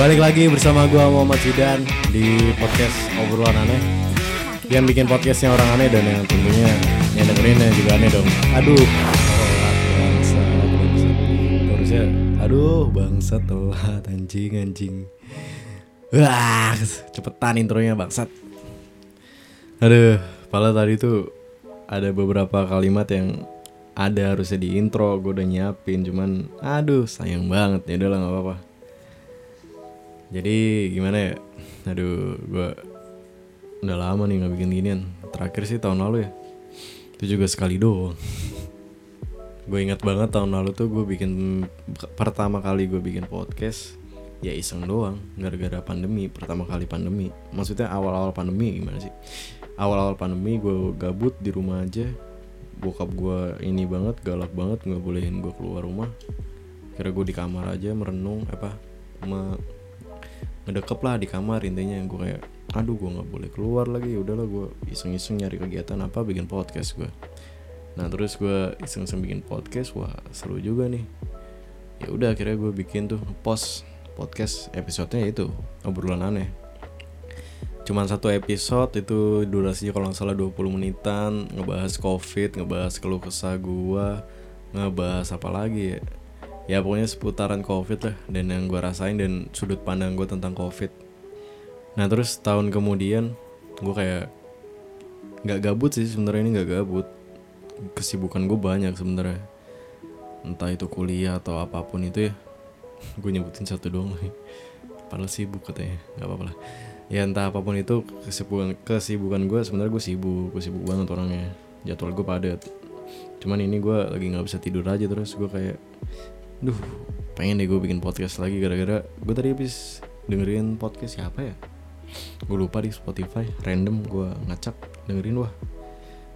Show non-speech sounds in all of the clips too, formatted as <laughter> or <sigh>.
Balik lagi bersama gua Muhammad Zidan di podcast obrolan aneh. Yang bikin podcastnya orang aneh dan yang tentunya yang dengerinnya juga aneh dong. Aduh telat bangsat bangsat. Harusnya aduh bangsat telat anjing anjing. Wah cepetan intronya bangsat. Aduh pala tadi tuh ada beberapa kalimat yang ada harusnya di intro gue udah nyiapin cuman aduh sayang banget. Ya udahlah nggak apa-apa jadi gimana ya? Aduh gue udah lama nih nggak bikin ginian. Terakhir sih tahun lalu ya. Itu juga sekali doang. Gue ingat banget tahun lalu tuh gue bikin pertama kali gue bikin podcast ya iseng doang. Gara-gara pandemi pertama kali pandemi. Maksudnya awal-awal pandemi gimana sih? Awal-awal pandemi gue gabut di rumah aja. Bokap gue ini banget galak banget nggak bolehin gue keluar rumah. Kira gue di kamar aja merenung apa me ngedekep lah di kamar intinya. Gue kayak aduh gue nggak boleh keluar lagi. Udahlah gue iseng-iseng nyari kegiatan apa bikin podcast gue nah terus gue iseng-iseng bikin podcast wah seru juga nih. Ya udah akhirnya gue bikin tuh post podcast episodenya itu obrolan aneh. Cuman satu episode itu durasinya kalau nggak salah 20 menitan ngebahas covid ngebahas keluh kesah gua ngebahas apa lagi ya ya pokoknya seputaran covid lah dan yang gua rasain dan sudut pandang gue tentang covid. Nah terus tahun kemudian gue kayak nggak gabut sih sebenarnya ini nggak gabut. Kesibukan gue banyak sebenarnya. Entah itu kuliah atau apa pun itu ya <laughs> gue nyebutin satu doang. <laughs> Padahal sibuk katanya nggak apa-apa lah. Ya entah apa pun itu kesibukan kesibukan gue sebenarnya gue sibuk gue sibuk banget orangnya. Jadwal gue padat. Cuman ini gue lagi nggak bisa tidur aja terus gue kayak duh pengen deh gue bikin podcast lagi gara-gara gue tadi habis dengerin podcast siapa ya? Gue lupa di Spotify random gue ngacak dengerin wah.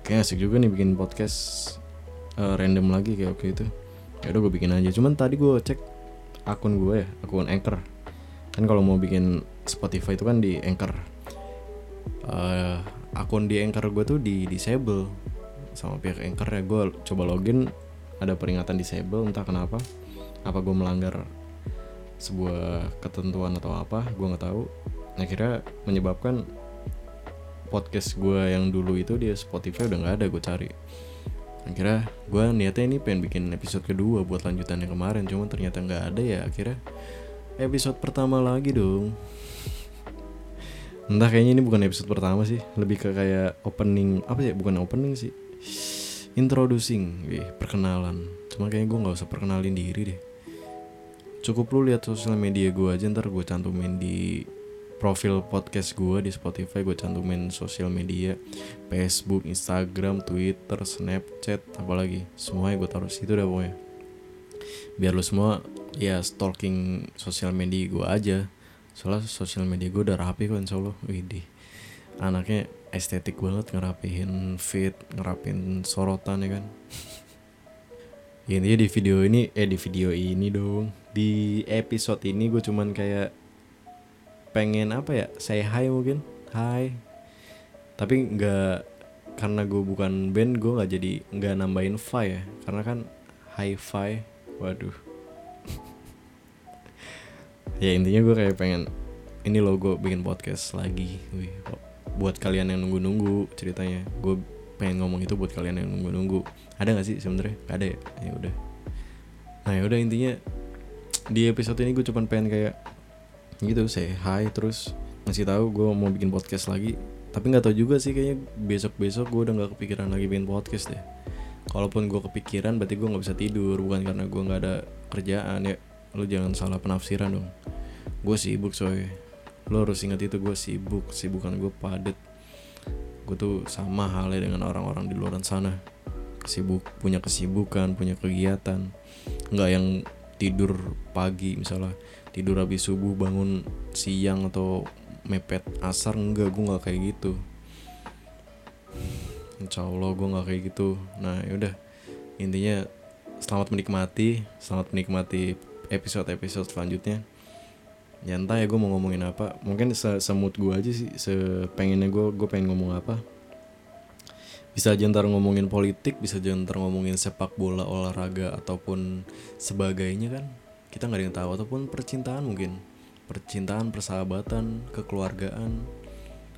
Kayak asik juga nih bikin podcast uh, random lagi kayak oke itu. Ya udah gue bikin aja. Cuman tadi gue cek akun gue ya akun anchor. Kan kalau mau bikin Spotify itu kan di Anchor. Uh, akun di Anchor gue tuh di disable sama pihak Anchor ya. Gue coba login ada peringatan disable entah kenapa apa gue melanggar sebuah ketentuan atau apa gue nggak tahu. Akhirnya menyebabkan podcast gue yang dulu itu di Spotify udah nggak ada gue cari. Akhirnya gue niatnya ini pengen bikin episode kedua buat lanjutan yang kemarin cuma ternyata nggak ada ya. Akhirnya episode pertama lagi dong. Entah kayaknya ini bukan episode pertama sih lebih ke kayak opening apa sih bukan opening sih. Introducing wih, perkenalan. Cuma kayaknya gue nggak usah perkenalin diri deh cukup lu lihat sosial media gue aja ntar gue cantumin di profil podcast gue di Spotify gue cantumin sosial media Facebook, Instagram, Twitter, Snapchat apalagi. Semuanya gue taruh situ dah pokoknya. Biar lu semua ya stalking sosial media gue aja. Soalnya sosial media gue udah rapi kok insya Allah. Widih anaknya estetik banget ngerapihin feed ngerapin sorotan ya kan intinya di video ini eh di video ini dong. Di episode ini gue cuman kayak pengen apa ya say hi mungkin. Hi. Tapi nggak karena gue bukan band gue nggak jadi nggak nambahin fi ya. Karena kan hi fi waduh. <laughs> Ya intinya gue kayak pengen ini loh gue bikin podcast lagi. Wih, buat kalian yang nunggu-nunggu ceritanya gue pengen ngomong itu buat kalian yang nunggu-nunggu. Ada nggak sih sebenarnya? Ada ya? Ya udah. Nah ya udah intinya di episode ini gue cuman pengen kayak gitu say hi terus ngasih tahu gue mau bikin podcast lagi. Tapi nggak tahu juga sih kayaknya besok besok gue udah nggak kepikiran lagi bikin podcast deh. Kalaupun gue kepikiran berarti gue nggak bisa tidur. Bukan karena gue nggak ada kerjaan ya lu jangan salah penafsiran dong. Gue sibuk coy. Lo harus ingat itu gue sibuk. Sibukan gue padet gue tuh sama halnya dengan orang-orang di luar sana. Sibuk punya kesibukan punya kegiatan. Nggak yang tidur pagi misalnya. Tidur habis subuh bangun siang atau mepet asar enggak gue nggak kayak gitu. Insya Allah gue nggak kayak gitu. Nah yaudah intinya selamat menikmati selamat menikmati episode-episode selanjutnya ya entah ya gue mau ngomongin apa? Mungkin se semut gue aja sih sepengennya gue gue pengen ngomong apa. Bisa aja ntar ngomongin politik bisa aja ntar ngomongin sepak bola olahraga ataupun sebagainya kan. Kita nggak ada yang tahu ataupun percintaan mungkin. Percintaan persahabatan kekeluargaan.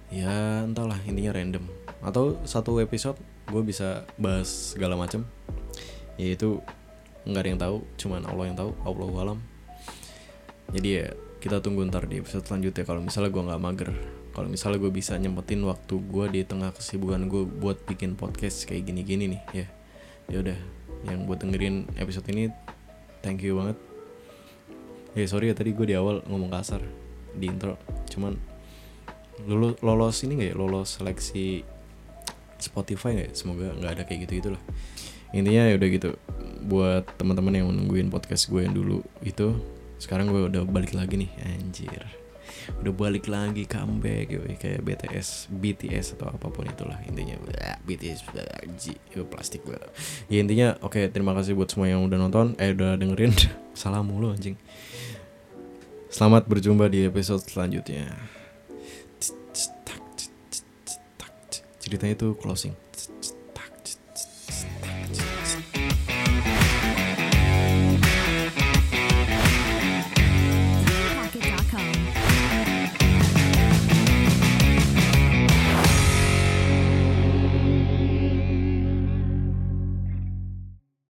Ya entahlah intinya random. Atau satu episode gue bisa bahas segala macam yaitu nggak ada yang tahu cuman Allah yang tahu Allah alam. Jadi ya kita tunggu ntar di episode selanjutnya. Kalau misalnya gue nggak mager kalau misalnya gue bisa nyempetin waktu gue di tengah kesibukan gue buat bikin podcast kayak gini-gini nih ya. Ya udah yang buat dengerin episode ini thank you banget. Ya sorry ya tadi gue di awal ngomong kasar di intro cuman lolos lolos ini nggak ya? Lolos seleksi Spotify nggak ya? semoga nggak ada kayak gitu gitulah intinya ya udah gitu buat teman-teman yang menungguin podcast gue yang dulu itu sekarang gue udah balik lagi nih anjir. Udah balik lagi comeback yo kayak BTS BTS atau apa pun itulah intinya. BTS anjir plastik gue ya intinya oke okay, terima kasih buat semua yang udah nonton eh udah dengerin. <laughs> Salam mulu anjing. Selamat berjumpa di episode selanjutnya. Ceritanya itu closing